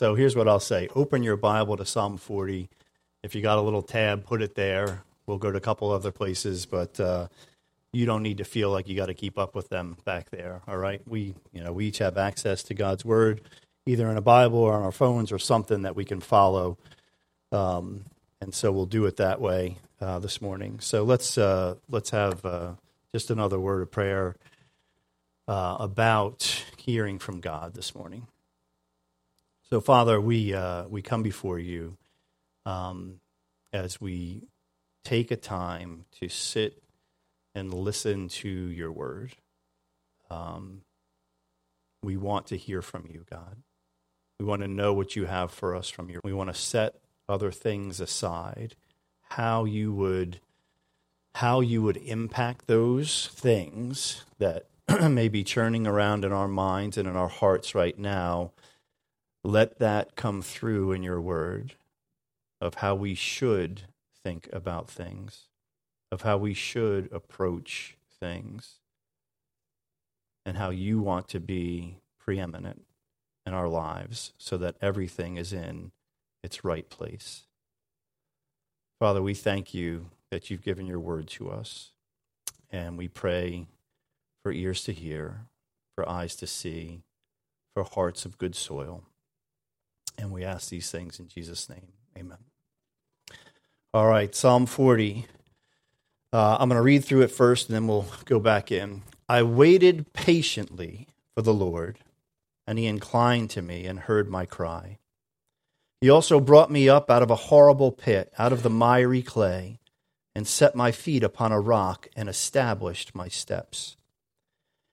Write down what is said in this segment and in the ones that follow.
So here's what I'll say open your Bible to Psalm 40. If you got a little tab, put it there. We'll go to a couple other places, but uh, you don't need to feel like you got to keep up with them back there. All right, we you know we each have access to God's Word, either in a Bible or on our phones or something that we can follow, um, and so we'll do it that way uh, this morning. So let's uh, let's have uh, just another word of prayer uh, about hearing from God this morning. So, Father, we uh, we come before you um, as we take a time to sit and listen to your word. Um, we want to hear from you, God. We want to know what you have for us from you. We want to set other things aside. How you would how you would impact those things that may be churning around in our minds and in our hearts right now. Let that come through in your word of how we should think about things, of how we should approach things, and how you want to be preeminent in our lives so that everything is in its right place. Father, we thank you that you've given your word to us, and we pray for ears to hear, for eyes to see, for hearts of good soil. And we ask these things in Jesus' name. Amen. All right, Psalm 40. Uh, I'm going to read through it first and then we'll go back in. I waited patiently for the Lord, and he inclined to me and heard my cry. He also brought me up out of a horrible pit, out of the miry clay, and set my feet upon a rock and established my steps.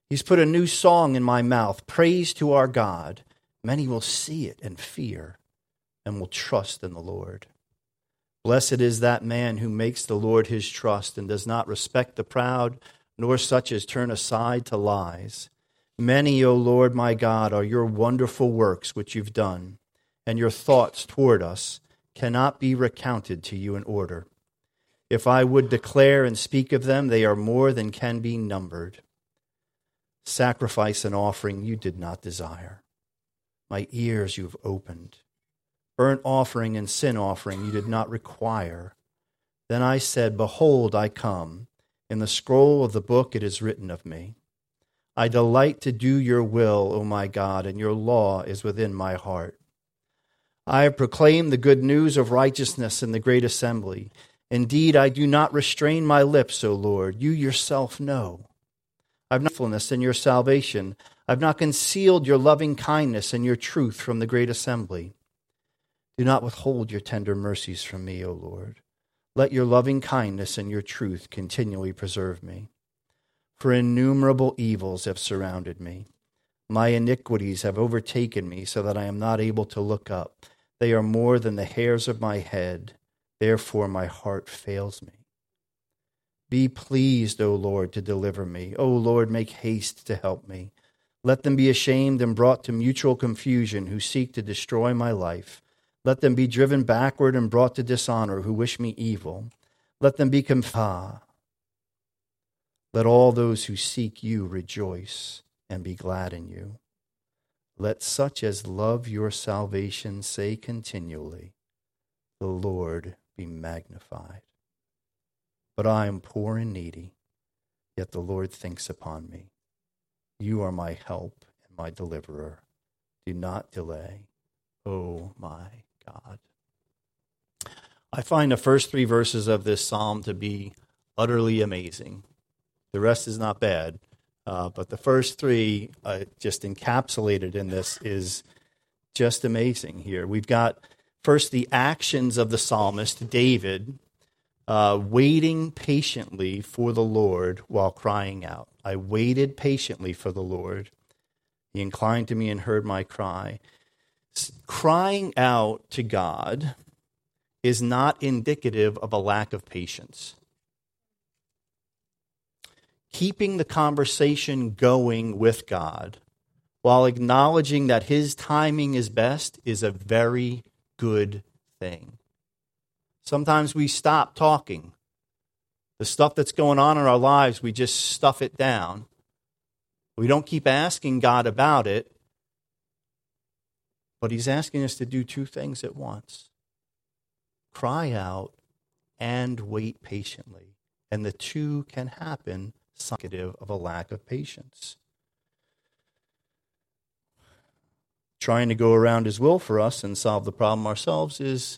He's put a new song in my mouth, praise to our God. Many will see it and fear and will trust in the Lord. Blessed is that man who makes the Lord his trust and does not respect the proud, nor such as turn aside to lies. Many, O Lord my God, are your wonderful works which you've done, and your thoughts toward us cannot be recounted to you in order. If I would declare and speak of them, they are more than can be numbered. Sacrifice and offering you did not desire. My ears you have opened burnt offering and sin offering you did not require. Then I said, Behold, I come. In the scroll of the book it is written of me. I delight to do your will, O my God, and your law is within my heart. I have proclaimed the good news of righteousness in the great assembly. Indeed, I do not restrain my lips, O Lord. You yourself know. I've not fullness in your salvation. I've not concealed your loving kindness and your truth from the great assembly. Do not withhold your tender mercies from me, O Lord. Let your loving kindness and your truth continually preserve me. For innumerable evils have surrounded me. My iniquities have overtaken me so that I am not able to look up. They are more than the hairs of my head. Therefore, my heart fails me. Be pleased, O Lord, to deliver me. O Lord, make haste to help me. Let them be ashamed and brought to mutual confusion who seek to destroy my life. Let them be driven backward and brought to dishonor who wish me evil. Let them be confounded. Let all those who seek you rejoice and be glad in you. Let such as love your salvation say continually, The Lord be magnified. But I am poor and needy, yet the Lord thinks upon me. You are my help and my deliverer. Do not delay, O oh my God. I find the first three verses of this psalm to be utterly amazing. The rest is not bad, uh, but the first three, uh, just encapsulated in this, is just amazing here. We've got first the actions of the psalmist, David, uh, waiting patiently for the Lord while crying out. I waited patiently for the Lord. He inclined to me and heard my cry crying out to God is not indicative of a lack of patience. Keeping the conversation going with God while acknowledging that His timing is best is a very good thing. Sometimes we stop talking. The stuff that's going on in our lives, we just stuff it down. We don't keep asking God about it But he's asking us to do two things at once cry out and wait patiently. And the two can happen indicative of a lack of patience. Trying to go around his will for us and solve the problem ourselves is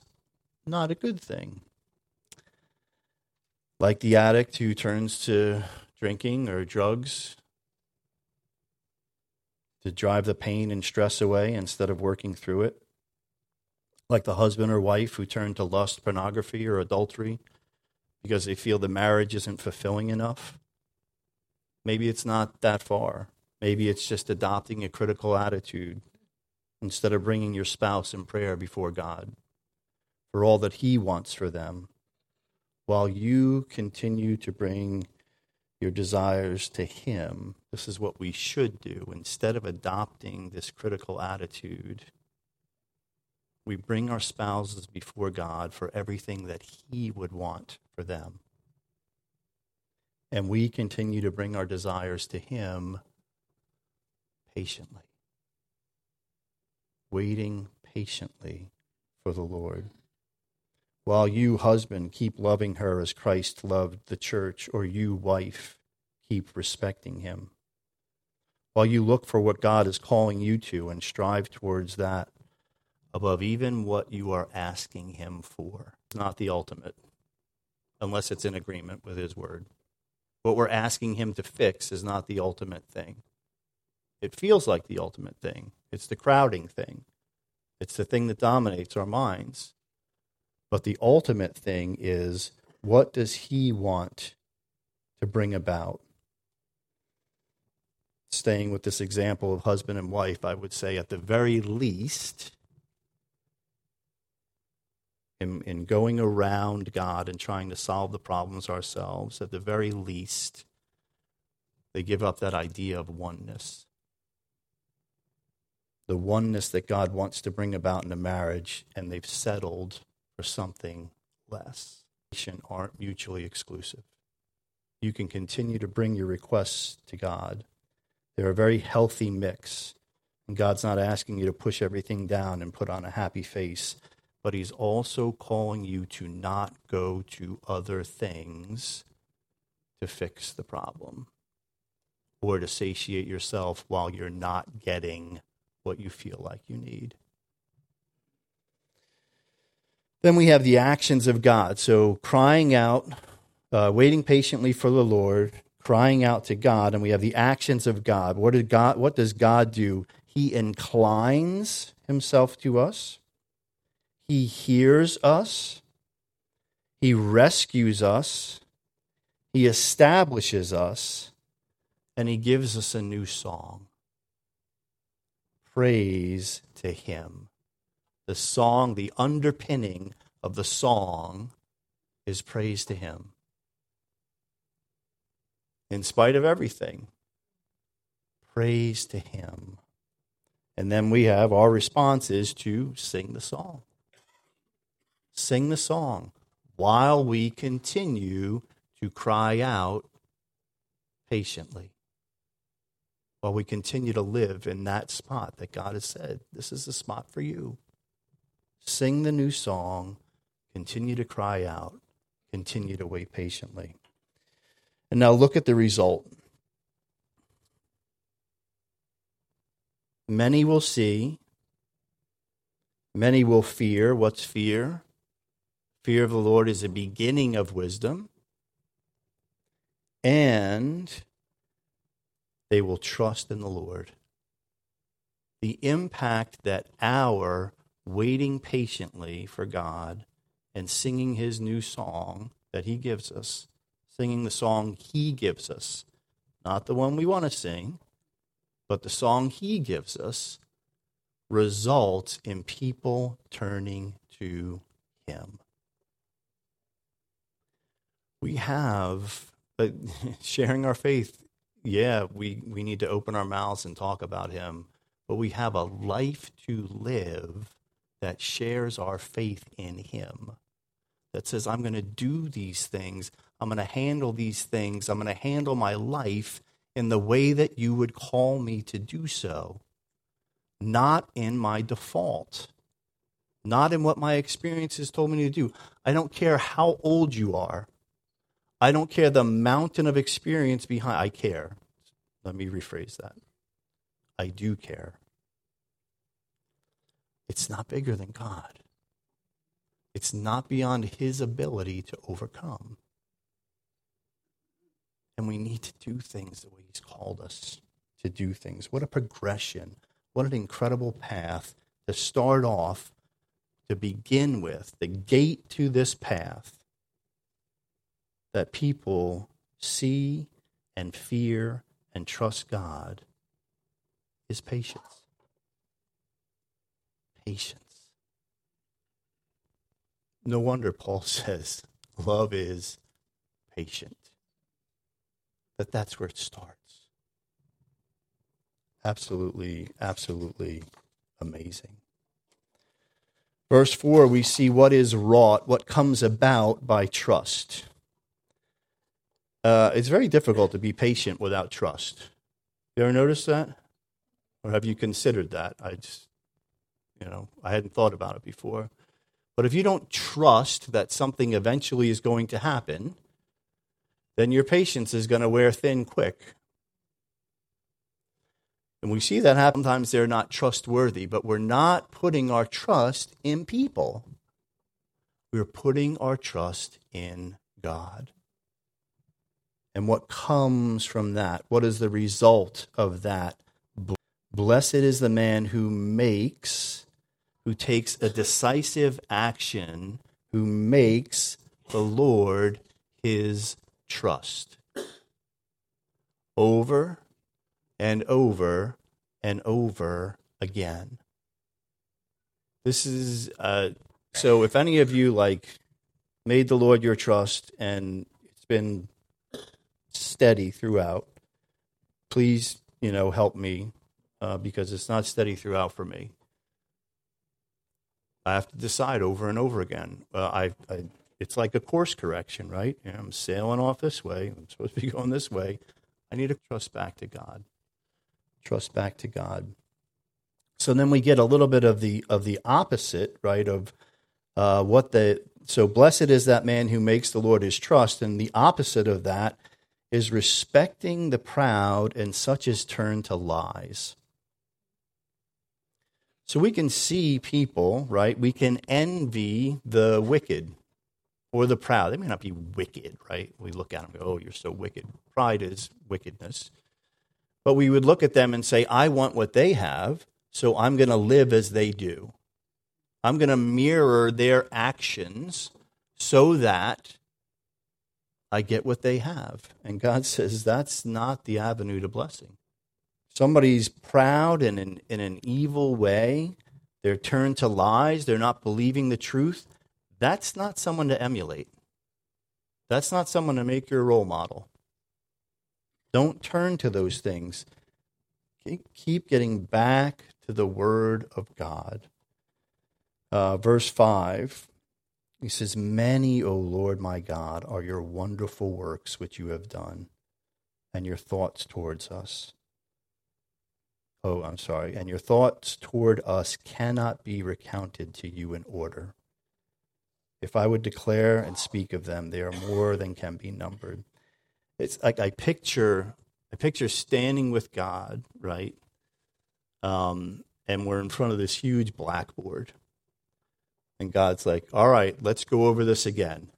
not a good thing. Like the addict who turns to drinking or drugs to drive the pain and stress away instead of working through it. Like the husband or wife who turn to lust, pornography, or adultery because they feel the marriage isn't fulfilling enough. Maybe it's not that far. Maybe it's just adopting a critical attitude instead of bringing your spouse in prayer before God for all that He wants for them, while you continue to bring your desires to Him. This is what we should do. Instead of adopting this critical attitude, we bring our spouses before God for everything that He would want for them. And we continue to bring our desires to Him patiently, waiting patiently for the Lord. While you, husband, keep loving her as Christ loved the church, or you, wife, keep respecting him. While you look for what God is calling you to and strive towards that above even what you are asking him for. It's not the ultimate, unless it's in agreement with his word. What we're asking him to fix is not the ultimate thing. It feels like the ultimate thing. It's the crowding thing. It's the thing that dominates our minds. But the ultimate thing is what does he want to bring about? Staying with this example of husband and wife, I would say at the very least, in, in going around God and trying to solve the problems ourselves, at the very least, they give up that idea of oneness. The oneness that God wants to bring about in a marriage, and they've settled for something less. Aren't mutually exclusive. You can continue to bring your requests to God. They're a very healthy mix. And God's not asking you to push everything down and put on a happy face, but He's also calling you to not go to other things to fix the problem or to satiate yourself while you're not getting what you feel like you need. Then we have the actions of God. So crying out, uh, waiting patiently for the Lord, crying out to God, and we have the actions of God. What, did God. what does God do? He inclines himself to us, He hears us, He rescues us, He establishes us, and He gives us a new song. Praise to Him the song, the underpinning of the song is praise to Him. In spite of everything, praise to Him. And then we have our response is to sing the song. Sing the song while we continue to cry out patiently. While we continue to live in that spot that God has said, this is the spot for you sing the new song, continue to cry out, continue to wait patiently. And now look at the result. Many will see, many will fear. What's fear? Fear of the Lord is a beginning of wisdom. And they will trust in the Lord. The impact that our waiting patiently for God and singing his new song that he gives us, singing the song he gives us, not the one we want to sing, but the song he gives us, results in people turning to him. We have uh, sharing our faith. Yeah, we, we need to open our mouths and talk about him, but we have a life to live that shares our faith in Him, that says, I'm going to do these things, I'm going to handle these things, I'm going to handle my life in the way that you would call me to do so. not in my default, not in what my experiences told me to do. I don't care how old you are. I don't care the mountain of experience behind. I care. Let me rephrase that. I do care. It's not bigger than God. It's not beyond his ability to overcome. And we need to do things the way he's called us to do things. What a progression. What an incredible path to start off, to begin with, the gate to this path that people see and fear and trust God is patience. Patience. No wonder Paul says love is patient. That that's where it starts. Absolutely, absolutely amazing. Verse 4, we see what is wrought, what comes about by trust. Uh, it's very difficult to be patient without trust. You ever noticed that? Or have you considered that? I just, you know, I hadn't thought about it before. But if you don't trust that something eventually is going to happen, then your patience is going to wear thin quick. And we see that happen. Sometimes they're not trustworthy, but we're not putting our trust in people. We're putting our trust in God. And what comes from that? What is the result of that? Blessed is the man who makes, who takes a decisive action, who makes the Lord his trust. Over and over and over again. This is uh, so. If any of you like made the Lord your trust and it's been steady throughout, please, you know, help me uh, because it's not steady throughout for me. I have to decide over and over again. Uh, I, I, it's like a course correction, right? You know, I'm sailing off this way. I'm supposed to be going this way. I need to trust back to God trust back to God. So then we get a little bit of the of the opposite, right? Of uh, what the so blessed is that man who makes the Lord his trust, and the opposite of that is respecting the proud, and such is turned to lies. So we can see people, right? We can envy the wicked or the proud. They may not be wicked, right? We look at them go, oh, you're so wicked. Pride is wickedness. But we would look at them and say, I want what they have, so I'm going to live as they do. I'm going to mirror their actions so that I get what they have. And God says that's not the avenue to blessing. Somebody's proud and in, in an evil way, they're turned to lies, they're not believing the truth. That's not someone to emulate. That's not someone to make your role model. Don't turn to those things. Keep getting back to the Word of God. Uh, verse 5, he says, Many, O Lord my God, are your wonderful works which you have done, and your thoughts towards us. Oh, I'm sorry. And your thoughts toward us cannot be recounted to you in order. If I would declare and speak of them, they are more than can be numbered it's like I picture I picture standing with God, right? Um, and we're in front of this huge blackboard. And God's like, all right, let's go over this again.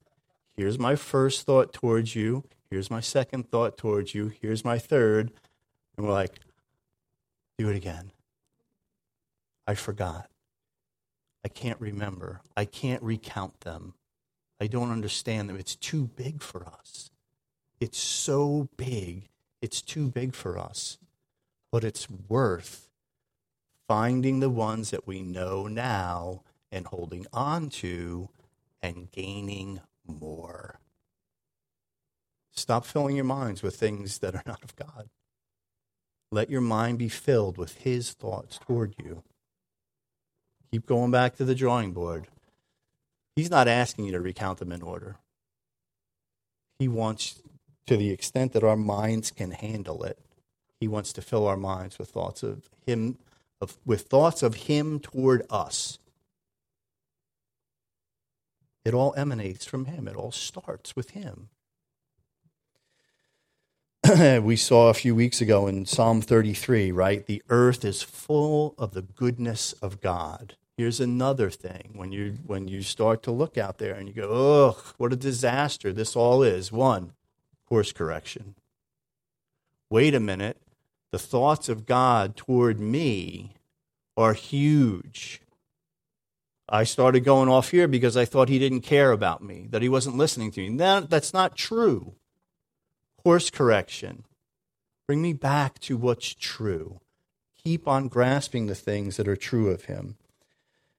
Here's my first thought towards you. Here's my second thought towards you. Here's my third. And we're like, do it again. I forgot. I can't remember. I can't recount them. I don't understand them. It's too big for us. It's so big, it's too big for us. But it's worth finding the ones that we know now and holding on to and gaining more. Stop filling your minds with things that are not of God. Let your mind be filled with His thoughts toward you. Keep going back to the drawing board. He's not asking you to recount them in order. He wants to the extent that our minds can handle it. He wants to fill our minds with thoughts of Him, of, with thoughts of Him toward us. It all emanates from Him, it all starts with Him. we saw a few weeks ago in Psalm 33, right? The earth is full of the goodness of God. Here's another thing when you when you start to look out there and you go, "Ugh, what a disaster this all is." One, course correction. Wait a minute. The thoughts of God toward me are huge. I started going off here because I thought he didn't care about me, that he wasn't listening to me. That, that's not true. Course correction. Bring me back to what's true. Keep on grasping the things that are true of him.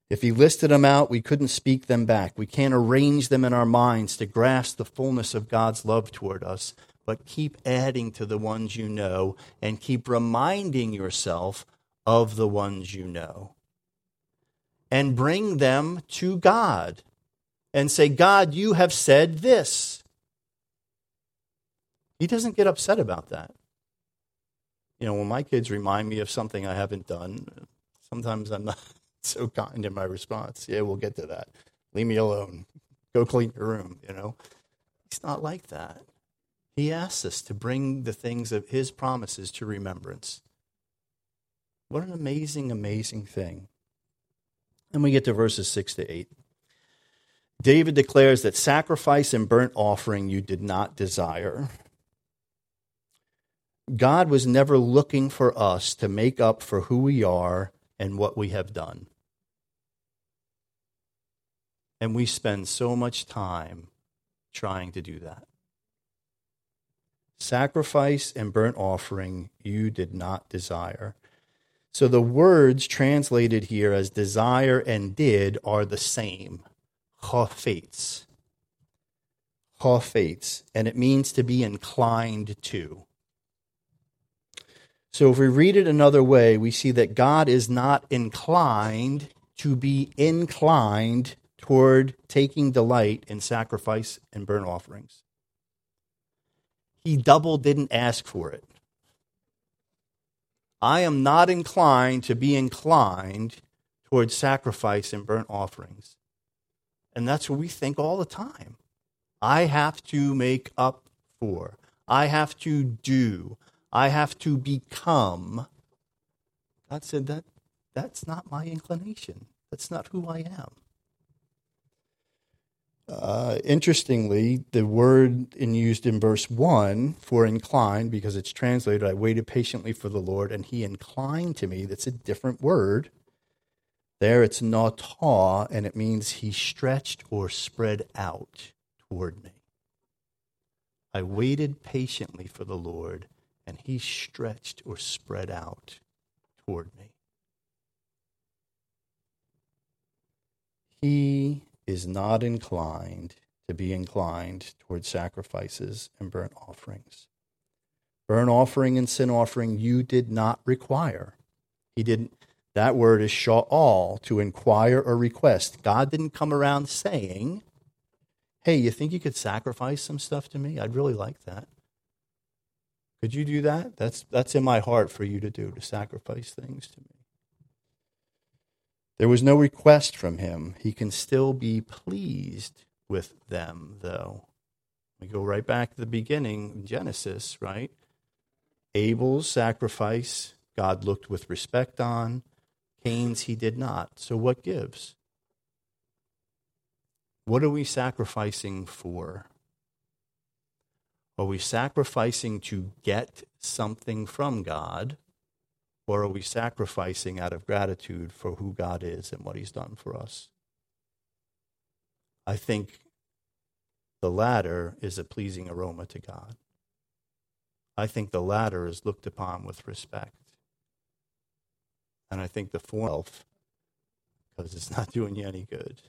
If he listed them out, we couldn't speak them back. We can't arrange them in our minds to grasp the fullness of God's love toward us, but keep adding to the ones you know and keep reminding yourself of the ones you know. And bring them to God and say, God, you have said this. He doesn't get upset about that. You know, when my kids remind me of something I haven't done, sometimes I'm not so kind in my response. Yeah, we'll get to that. Leave me alone. Go clean your room, you know. He's not like that. He asks us to bring the things of his promises to remembrance. What an amazing, amazing thing. And we get to verses 6 to 8. David declares that sacrifice and burnt offering you did not desire. God was never looking for us to make up for who we are and what we have done. And we spend so much time trying to do that. Sacrifice and burnt offering you did not desire. So the words translated here as desire and did are the same. Chafetz. Chafetz. And it means to be inclined to. So if we read it another way, we see that God is not inclined to be inclined toward taking delight in sacrifice and burnt offerings. He double didn't ask for it. I am not inclined to be inclined toward sacrifice and burnt offerings. And that's what we think all the time. I have to make up for. I have to do. I have to become. God said that that's not my inclination. That's not who I am. Uh, interestingly, the word in used in verse 1 for incline, because it's translated, I waited patiently for the Lord, and he inclined to me, that's a different word. There it's nata, and it means he stretched or spread out toward me. I waited patiently for the Lord, and he stretched or spread out toward me. He is not inclined to be inclined toward sacrifices and burnt offerings. Burnt offering and sin offering you did not require. He didn't. That word is sha'al, to inquire or request. God didn't come around saying, Hey, you think you could sacrifice some stuff to me? I'd really like that. Could you do that? That's, that's in my heart for you to do, to sacrifice things to me. There was no request from him. He can still be pleased with them, though. We go right back to the beginning, Genesis, right? Abel's sacrifice, God looked with respect on. Cain's, he did not. So what gives? What are we sacrificing for? Are we sacrificing to get something from God? Or are we sacrificing out of gratitude for who God is and what He's done for us? I think the latter is a pleasing aroma to God. I think the latter is looked upon with respect. And I think the former, because it's not doing you any good.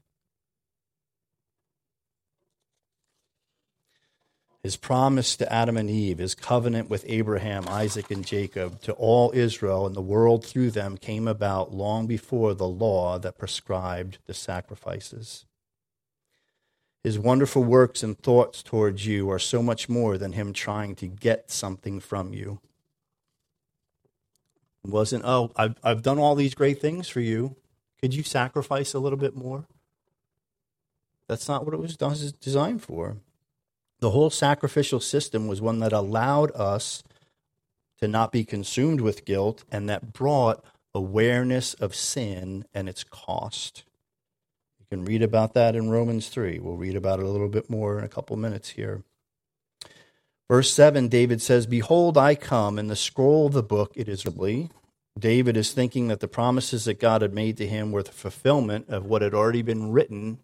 His promise to Adam and Eve, his covenant with Abraham, Isaac, and Jacob to all Israel and the world through them came about long before the law that prescribed the sacrifices. His wonderful works and thoughts towards you are so much more than him trying to get something from you. It wasn't, oh, I've, I've done all these great things for you. Could you sacrifice a little bit more? That's not what it was designed for. The whole sacrificial system was one that allowed us to not be consumed with guilt and that brought awareness of sin and its cost. You can read about that in Romans 3. We'll read about it a little bit more in a couple minutes here. Verse 7, David says, Behold, I come. In the scroll of the book, it is written. David is thinking that the promises that God had made to him were the fulfillment of what had already been written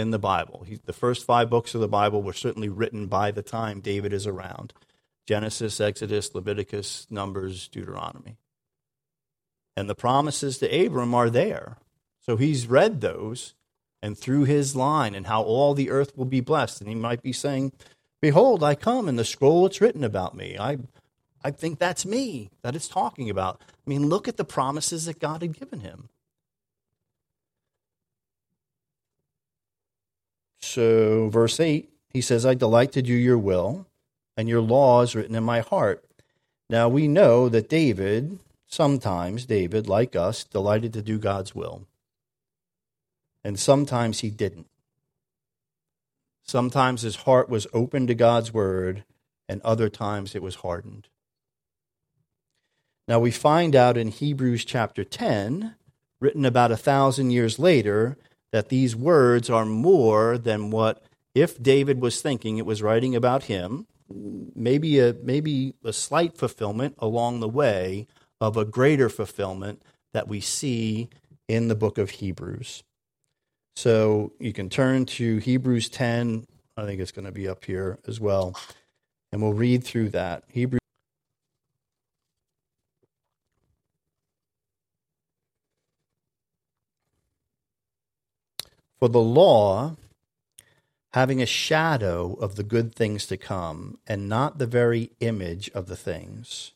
in the Bible. He, the first five books of the Bible were certainly written by the time David is around Genesis, Exodus, Leviticus, Numbers, Deuteronomy. And the promises to Abram are there. So he's read those and through his line and how all the earth will be blessed. And he might be saying, Behold, I come in the scroll it's written about me. I, I think that's me that it's talking about. I mean, look at the promises that God had given him. So, verse 8, he says, I delight to do your will, and your law is written in my heart. Now, we know that David, sometimes David, like us, delighted to do God's will. And sometimes he didn't. Sometimes his heart was open to God's word, and other times it was hardened. Now we find out in Hebrews chapter 10, written about a thousand years later, that these words are more than what, if David was thinking it was writing about him, maybe a, maybe a slight fulfillment along the way of a greater fulfillment that we see in the book of Hebrews. So you can turn to Hebrews 10. I think it's going to be up here as well. And we'll read through that. Hebrews. For the law, having a shadow of the good things to come, and not the very image of the things,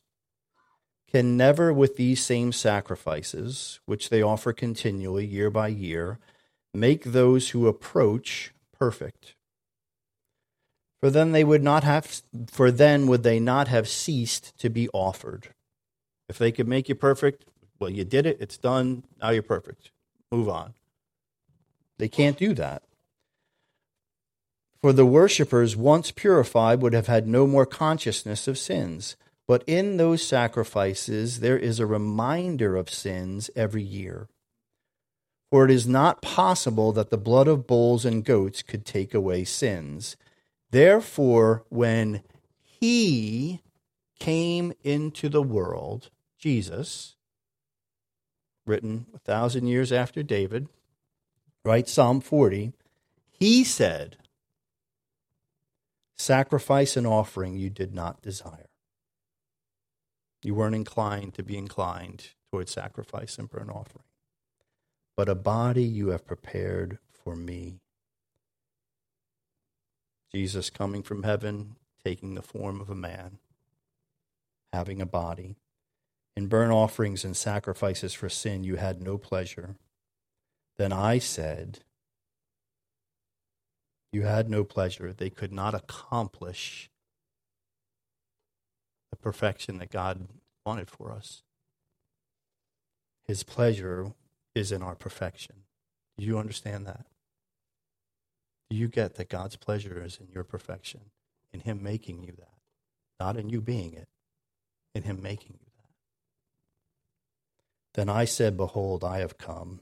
can never, with these same sacrifices, which they offer continually year by year, make those who approach perfect. For then they would not have for then would they not have ceased to be offered. If they could make you perfect, well you did it, it's done, now you're perfect. Move on. They can't do that. For the worshippers, once purified, would have had no more consciousness of sins. But in those sacrifices, there is a reminder of sins every year. For it is not possible that the blood of bulls and goats could take away sins. Therefore, when he came into the world, Jesus, written a thousand years after David, right? Psalm 40, he said, Sacrifice and offering you did not desire. You weren't inclined to be inclined towards sacrifice and burnt offering but a body you have prepared for me. Jesus coming from heaven, taking the form of a man, having a body. In burnt offerings and sacrifices for sin, you had no pleasure. Then I said, You had no pleasure. They could not accomplish the perfection that God wanted for us. His pleasure is in our perfection. Do you understand that? Do you get that God's pleasure is in your perfection, in Him making you that? Not in you being it, in Him making you that. Then I said, Behold, I have come.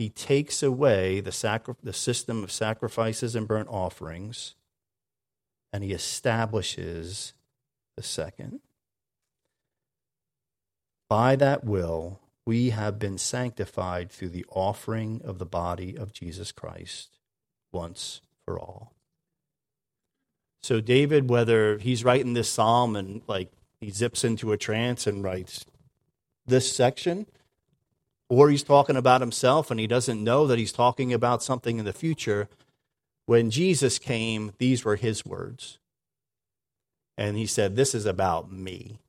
he takes away the, sacri- the system of sacrifices and burnt offerings, and he establishes the second. By that will, we have been sanctified through the offering of the body of Jesus Christ once for all. So, David, whether he's writing this psalm and like he zips into a trance and writes this section, or he's talking about himself and he doesn't know that he's talking about something in the future. When Jesus came, these were his words. And he said, This is about me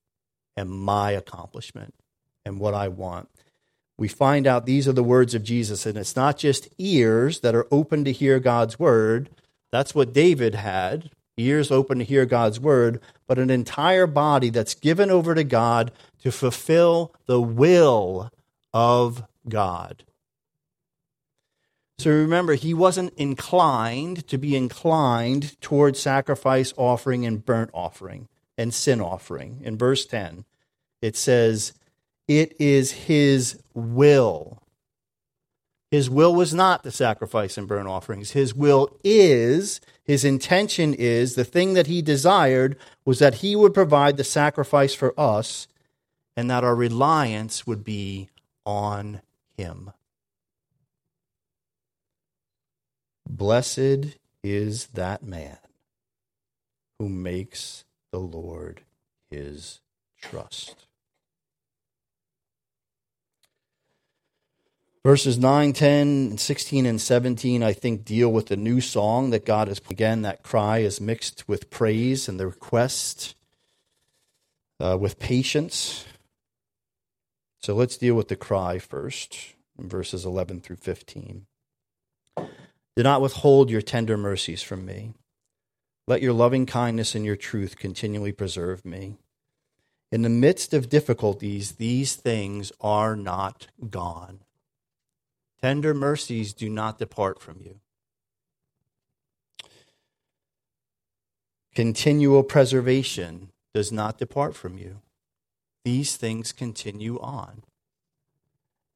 and my accomplishment and what I want. We find out these are the words of Jesus, and it's not just ears that are open to hear God's word. That's what David had ears open to hear God's word, but an entire body that's given over to God to fulfill the will of God. So remember, he wasn't inclined to be inclined toward sacrifice offering and burnt offering and sin offering. In verse 10, it says, It is his will. His will was not the sacrifice and burnt offerings. His will is, his intention is, the thing that he desired was that he would provide the sacrifice for us and that our reliance would be on him. Blessed is that man who makes the Lord his trust. Verses 9, 10, 16, and 17, I think, deal with the new song that God has. Again, that cry is mixed with praise and the request uh, with patience. So let's deal with the cry first, verses 11 through 15. Do not withhold your tender mercies from me. Let your loving kindness and your truth continually preserve me. In the midst of difficulties, these things are not gone. Tender mercies do not depart from you. Continual preservation does not depart from you. These things continue on.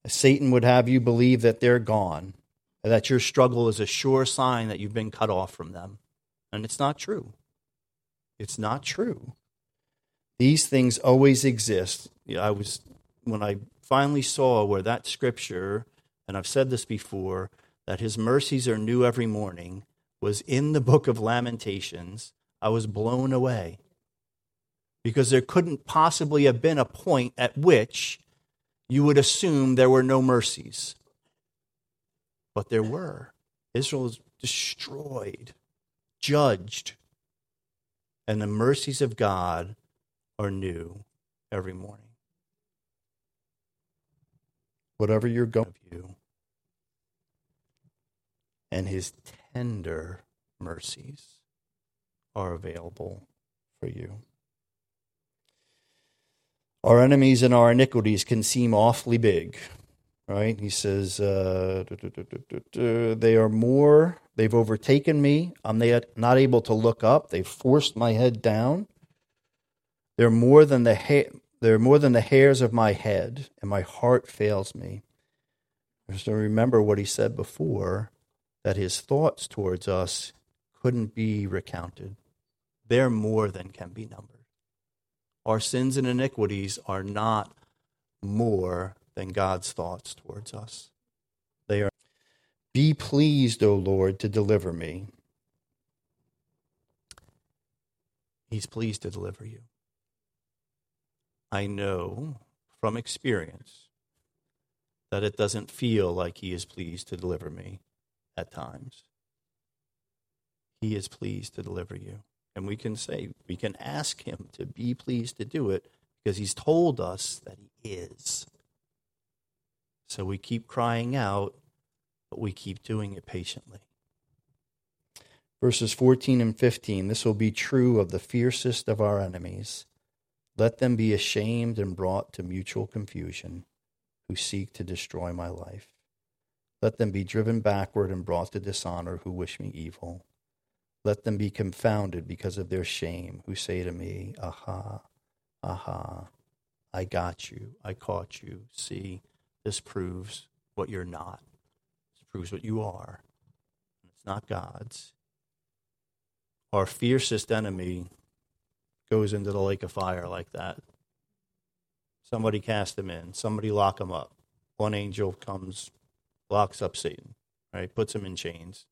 Satan would have you believe that they're gone, that your struggle is a sure sign that you've been cut off from them. And it's not true. It's not true. These things always exist. I was when I finally saw where that scripture, and I've said this before, that his mercies are new every morning, was in the book of Lamentations, I was blown away. Because there couldn't possibly have been a point at which you would assume there were no mercies. But there were. Israel was destroyed, judged, and the mercies of God are new every morning. Whatever you're going through, and his tender mercies are available for you. Our enemies and our iniquities can seem awfully big, right? He says, uh, they are more, they've overtaken me. I'm not able to look up. They've forced my head down. They're more than the ha- they're more than the hairs of my head, and my heart fails me. So remember what he said before that his thoughts towards us couldn't be recounted. They're more than can be numbered. Our sins and iniquities are not more than God's thoughts towards us. They are. Be pleased, O Lord, to deliver me. He's pleased to deliver you. I know from experience that it doesn't feel like He is pleased to deliver me at times. He is pleased to deliver you. And we can say, we can ask him to be pleased to do it because he's told us that he is. So we keep crying out, but we keep doing it patiently. Verses 14 and 15 this will be true of the fiercest of our enemies. Let them be ashamed and brought to mutual confusion who seek to destroy my life. Let them be driven backward and brought to dishonor who wish me evil. Let them be confounded because of their shame, who say to me, Aha, aha, I got you, I caught you. See, this proves what you're not. This proves what you are. It's not God's. Our fiercest enemy goes into the lake of fire like that. Somebody cast him in, somebody lock him up. One angel comes, locks up Satan, right? Puts him in chains.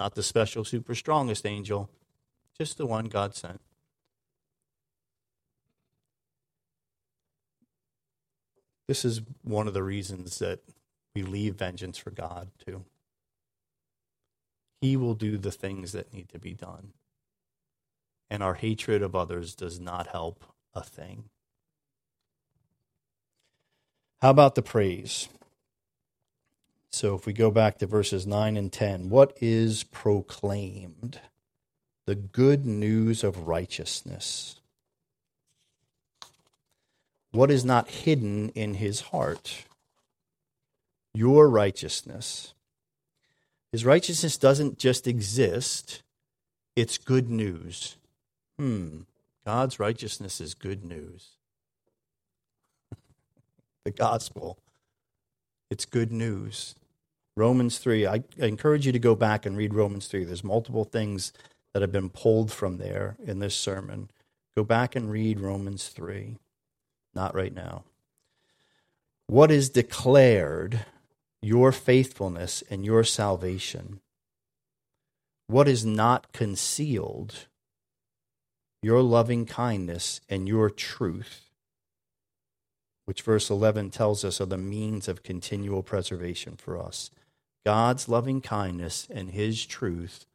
Not the special, super strongest angel, just the one God sent. This is one of the reasons that we leave vengeance for God, too. He will do the things that need to be done. And our hatred of others does not help a thing. How about the praise? So if we go back to verses 9 and 10, what is proclaimed? The good news of righteousness. What is not hidden in his heart? Your righteousness. His righteousness doesn't just exist, it's good news. Hmm, God's righteousness is good news. the gospel, it's good news. Romans 3, I, I encourage you to go back and read Romans 3. There's multiple things that have been pulled from there in this sermon. Go back and read Romans 3. Not right now. What is declared your faithfulness and your salvation? What is not concealed? Your loving kindness and your truth, which verse 11 tells us are the means of continual preservation for us. God's loving kindness and his truth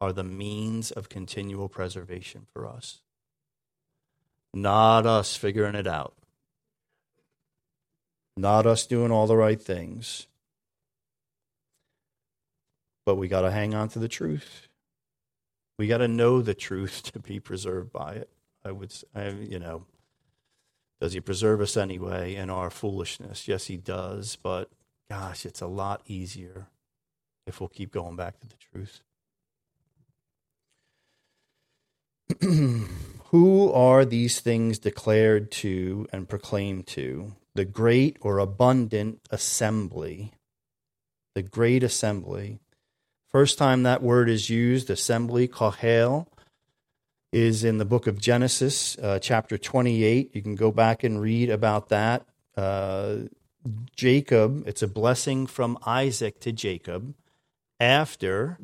are the means of continual preservation for us. Not us figuring it out. Not us doing all the right things. But we got to hang on to the truth. We got to know the truth to be preserved by it. I would, you know, does he preserve us anyway in our foolishness? Yes, he does. But gosh, it's a lot easier if we'll keep going back to the truth. Who are these things declared to and proclaimed to? The great or abundant assembly. The great assembly. First time that word is used, assembly, kohel, is in the book of Genesis, uh, chapter 28. You can go back and read about that. Uh, Jacob, it's a blessing from Isaac to Jacob after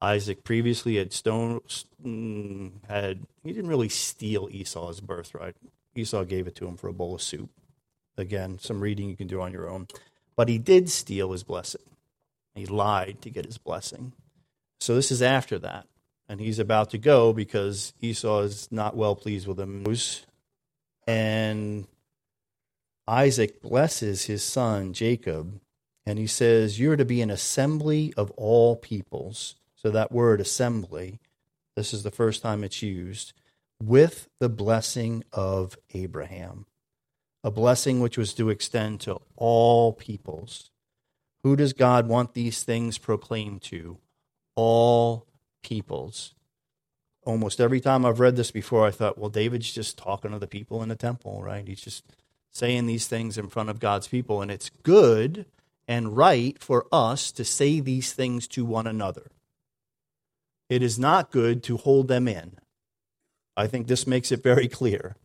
Isaac previously had stone mm, had he didn't really steal Esau's birthright. Esau gave it to him for a bowl of soup. Again, some reading you can do on your own. But he did steal his blessing. He lied to get his blessing. So this is after that. And he's about to go because Esau is not well pleased with him. And Isaac blesses his son Jacob and he says, You're to be an assembly of all peoples. So that word assembly, this is the first time it's used, with the blessing of Abraham, a blessing which was to extend to all peoples. Who does God want these things proclaimed to? All peoples. Almost every time I've read this before, I thought, well, David's just talking to the people in the temple, right? He's just saying these things in front of God's people, and it's good and right for us to say these things to one another. It is not good to hold them in. I think this makes it very clear.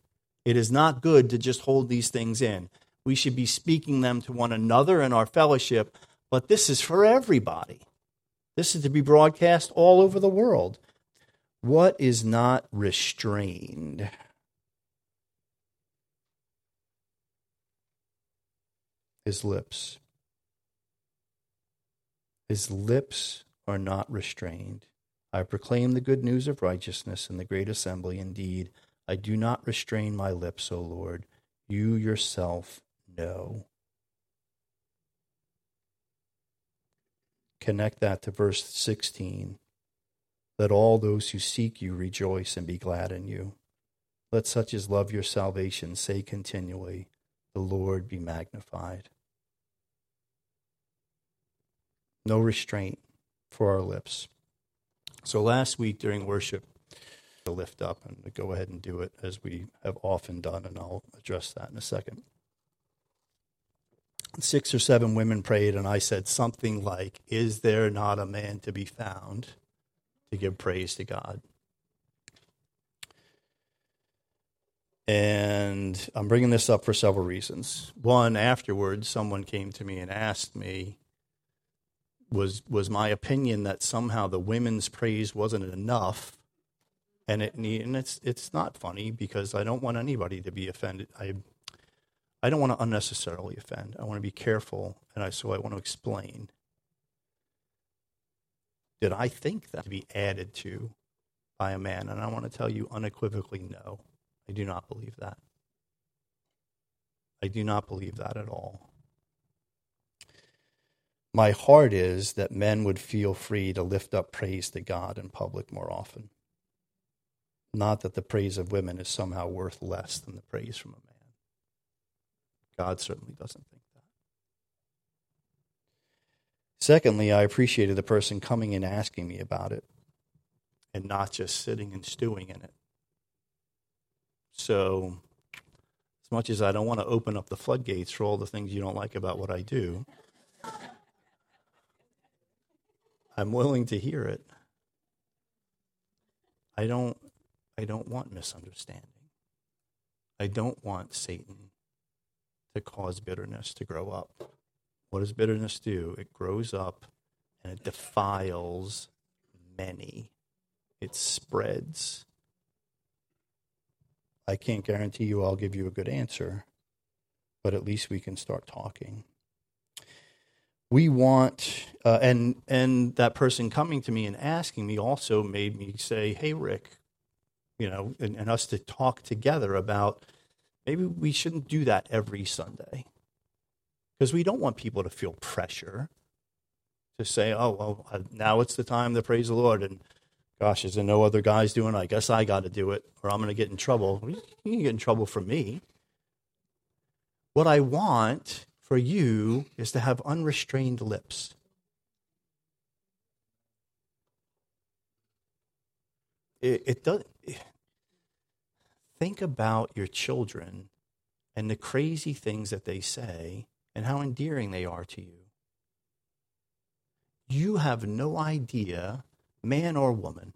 It is not good to just hold these things in. We should be speaking them to one another in our fellowship, but this is for everybody. This is to be broadcast all over the world. What is not restrained? His lips. His lips are not restrained. I proclaim the good news of righteousness in the great assembly. Indeed, I do not restrain my lips, O Lord. You yourself know. Connect that to verse 16. Let all those who seek you rejoice and be glad in you. Let such as love your salvation say continually, The Lord be magnified. No restraint for our lips. So last week during worship, to lift up and go ahead and do it as we have often done, and I'll address that in a second. Six or seven women prayed, and I said something like, Is there not a man to be found to give praise to God? And I'm bringing this up for several reasons. One, afterwards, someone came to me and asked me, was was my opinion that somehow the women's praise wasn't enough, and it and it's it's not funny because I don't want anybody to be offended. I I don't want to unnecessarily offend. I want to be careful, and I, so I want to explain. Did I think that to be added to by a man? And I want to tell you unequivocally no. I do not believe that. I do not believe that at all. My heart is that men would feel free to lift up praise to God in public more often. Not that the praise of women is somehow worth less than the praise from a man. God certainly doesn't think that. Secondly, I appreciated the person coming and asking me about it and not just sitting and stewing in it. So, as much as I don't want to open up the floodgates for all the things you don't like about what I do, I'm willing to hear it. I don't I don't want misunderstanding. I don't want Satan to cause bitterness to grow up. What does bitterness do? It grows up and it defiles many. It spreads. I can't guarantee you I'll give you a good answer, but at least we can start talking we want uh, and and that person coming to me and asking me also made me say hey rick you know and, and us to talk together about maybe we shouldn't do that every sunday. Because we don't want people to feel pressure to say oh well uh, now it's the time to praise the lord and gosh is there no other guys doing it? I guess i got to do it or i'm going to get in trouble. You can get in trouble for me. What i want for you is to have unrestrained lips. It, it does. think about your children and the crazy things that they say and how endearing they are to you. You have no idea, man or woman,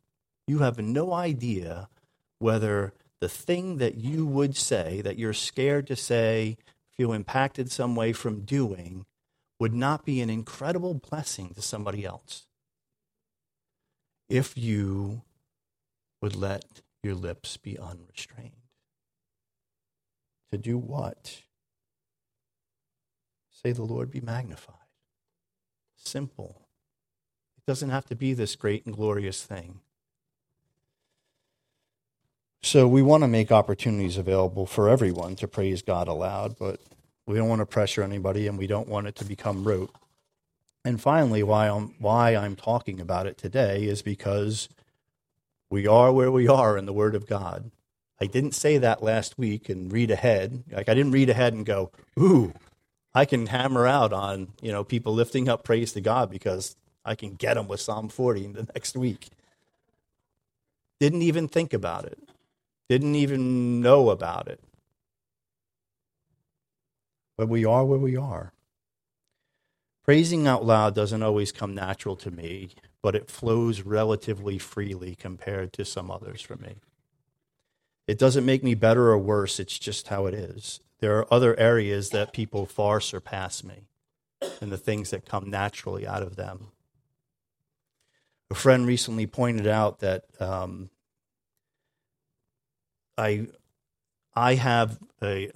you have no idea whether the thing that you would say, that you're scared to say, feel impacted some way from doing would not be an incredible blessing to somebody else if you would let your lips be unrestrained. To do what? Say, the Lord be magnified. Simple. It doesn't have to be this great and glorious thing. So we want to make opportunities available for everyone to praise God aloud, but we don't want to pressure anybody and we don't want it to become rote. And finally, why I'm, why I'm talking about it today is because we are where we are in the Word of God. I didn't say that last week and read ahead. Like I didn't read ahead and go, "Ooh, I can hammer out on you know people lifting up praise to God because I can get them with Psalm 40 in the next week." Didn't even think about it didn't even know about it. But we are where we are. Praising out loud doesn't always come natural to me, but it flows relatively freely compared to some others for me. It doesn't make me better or worse, it's just how it is. There are other areas that people far surpass me and the things that come naturally out of them. A friend recently pointed out that um, I I have a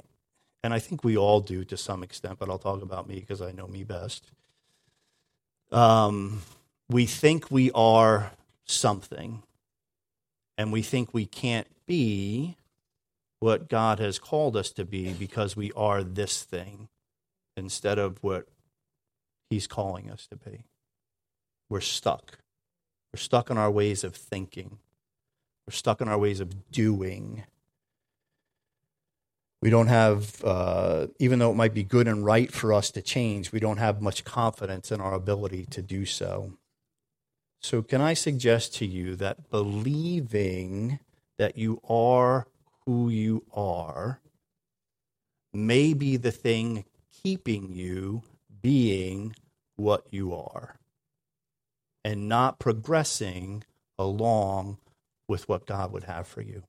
and I think we all do to some extent, but I'll talk about me because I know me best. Um, we think we are something, and we think we can't be what God has called us to be because we are this thing instead of what He's calling us to be. We're stuck. We're stuck in our ways of thinking. We're stuck in our ways of doing. We don't have, uh, even though it might be good and right for us to change, we don't have much confidence in our ability to do so. So, can I suggest to you that believing that you are who you are may be the thing keeping you being what you are and not progressing along with what God would have for you?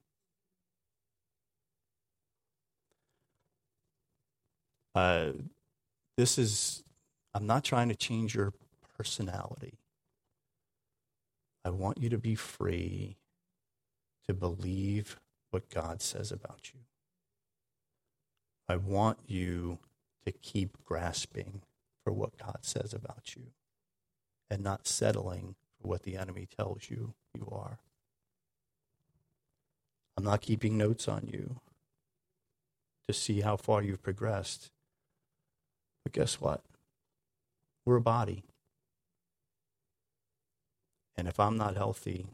Uh, this is, I'm not trying to change your personality. I want you to be free to believe what God says about you. I want you to keep grasping for what God says about you and not settling for what the enemy tells you you are. I'm not keeping notes on you to see how far you've progressed. But guess what? We're a body. And if I'm not healthy,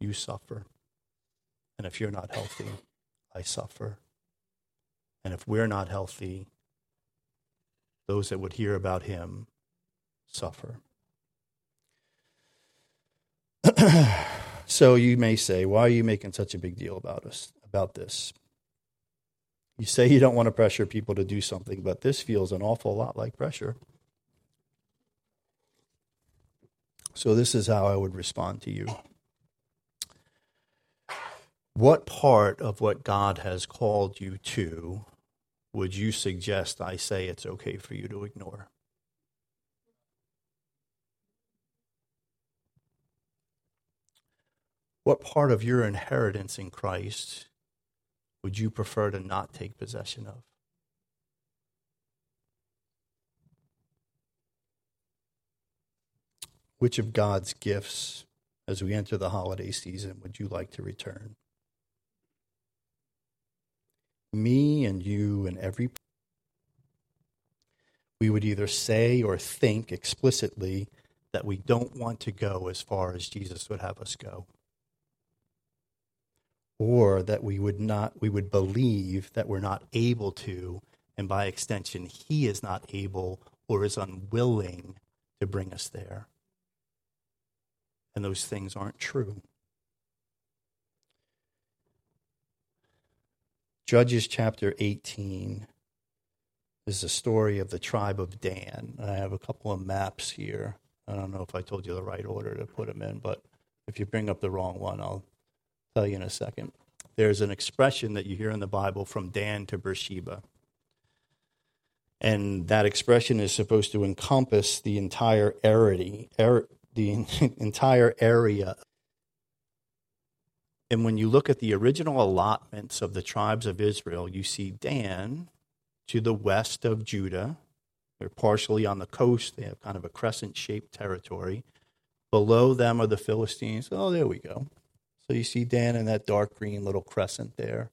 you suffer. And if you're not healthy, I suffer. And if we're not healthy, those that would hear about him suffer. so you may say, why are you making such a big deal about us about this? You say you don't want to pressure people to do something, but this feels an awful lot like pressure. So this is how I would respond to you. What part of what God has called you to would you suggest I say it's okay for you to ignore? What part of your inheritance in Christ would you prefer to not take possession of? Which of God's gifts as we enter the holiday season would you like to return? Me and you and every we would either say or think explicitly that we don't want to go as far as Jesus would have us go or that we would not we would believe that we're not able to and by extension he is not able or is unwilling to bring us there. And those things aren't true. Judges chapter 18 is the story of the tribe of dan. I have a couple of maps here. I don't know if i told you the right order to put them in but if you bring up the wrong one i'll tell you in a second. There's an expression that you hear in the Bible from Dan to Beersheba. And that expression is supposed to encompass the entire area, er, the entire area. And when you look at the original allotments of the tribes of Israel, you see Dan to the west of Judah. They're partially on the coast. They have kind of a crescent shaped territory. Below them are the Philistines. Oh, there we go. So you see Dan in that dark green little crescent there.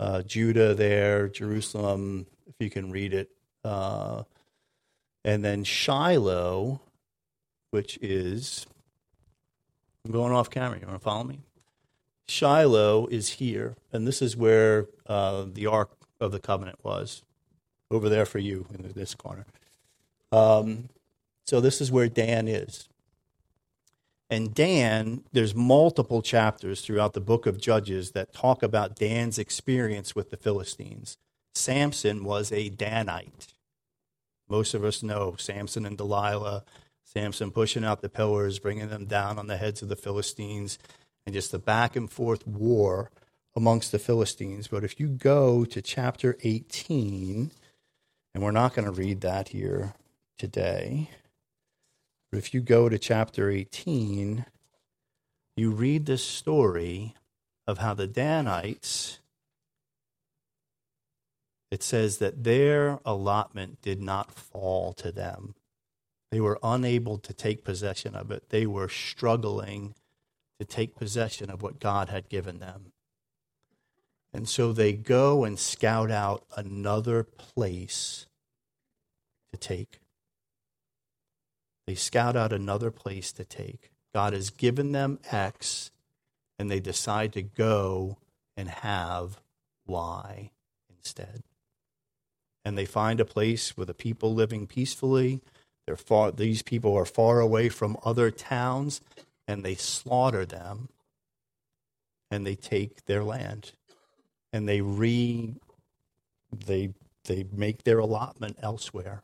Uh, Judah there, Jerusalem, if you can read it. Uh, and then Shiloh, which is, I'm going off camera. You want to follow me? Shiloh is here, and this is where uh, the Ark of the Covenant was, over there for you in this corner. Um, so this is where Dan is. And Dan, there's multiple chapters throughout the book of Judges that talk about Dan's experience with the Philistines. Samson was a Danite. Most of us know Samson and Delilah, Samson pushing out the pillars, bringing them down on the heads of the Philistines, and just the back and forth war amongst the Philistines. But if you go to chapter 18, and we're not going to read that here today. But if you go to chapter 18, you read this story of how the Danites, it says that their allotment did not fall to them. They were unable to take possession of it. They were struggling to take possession of what God had given them. And so they go and scout out another place to take. They scout out another place to take. God has given them X, and they decide to go and have Y instead. And they find a place with the people living peacefully. They're far, these people are far away from other towns, and they slaughter them, and they take their land, and they re, they they make their allotment elsewhere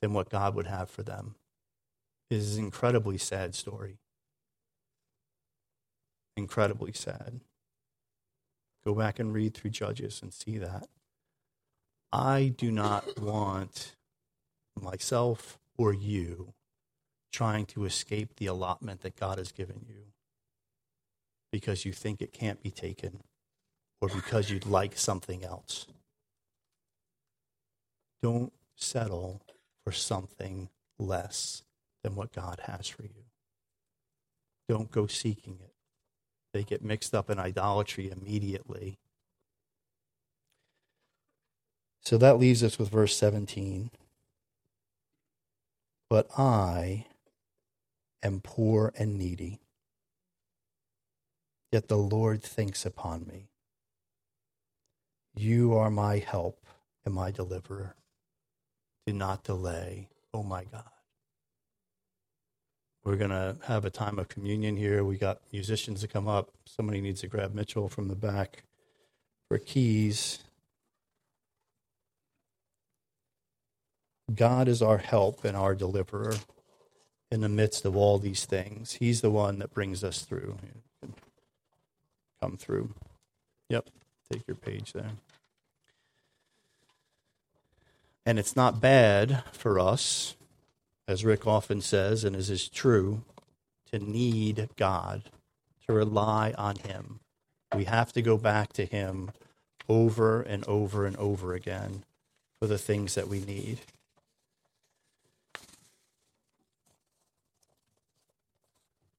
than what God would have for them is an incredibly sad story. Incredibly sad. Go back and read through Judges and see that. I do not want myself or you trying to escape the allotment that God has given you because you think it can't be taken or because you'd like something else. Don't settle for something less than what God has for you. Don't go seeking it. They get mixed up in idolatry immediately. So that leaves us with verse 17. But I am poor and needy, yet the Lord thinks upon me. You are my help and my deliverer. Do not delay, oh my God. We're going to have a time of communion here. We got musicians to come up. Somebody needs to grab Mitchell from the back for keys. God is our help and our deliverer in the midst of all these things. He's the one that brings us through. Come through. Yep, take your page there. And it's not bad for us, as Rick often says, and as is true, to need God, to rely on Him. We have to go back to Him over and over and over again for the things that we need.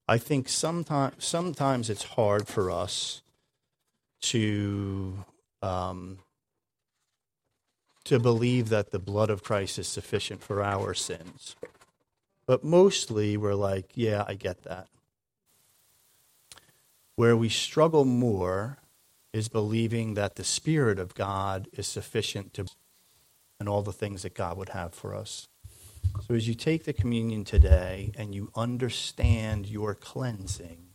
I think sometimes sometimes it's hard for us to um, to believe that the blood of Christ is sufficient for our sins. But mostly we're like, yeah, I get that. Where we struggle more is believing that the Spirit of God is sufficient to and all the things that God would have for us. So as you take the communion today and you understand your cleansing,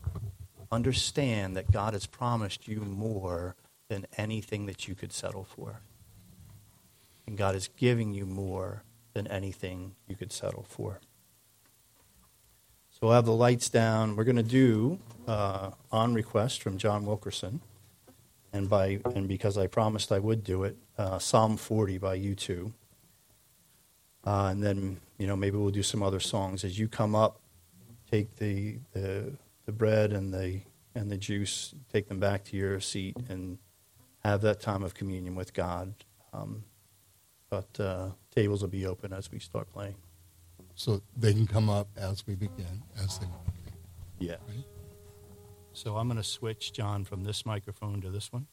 understand that God has promised you more than anything that you could settle for. And God is giving you more than anything you could settle for. So we'll have the lights down. We're going to do uh, on request from John Wilkerson, and by and because I promised I would do it, uh, Psalm 40 by U2. Uh, and then, you know, maybe we'll do some other songs. As you come up, take the, the, the bread and the, and the juice, take them back to your seat, and have that time of communion with God. Um, but uh, tables will be open as we start playing. So they can come up as we begin, as they want. Yeah. Right? So I'm going to switch, John, from this microphone to this one.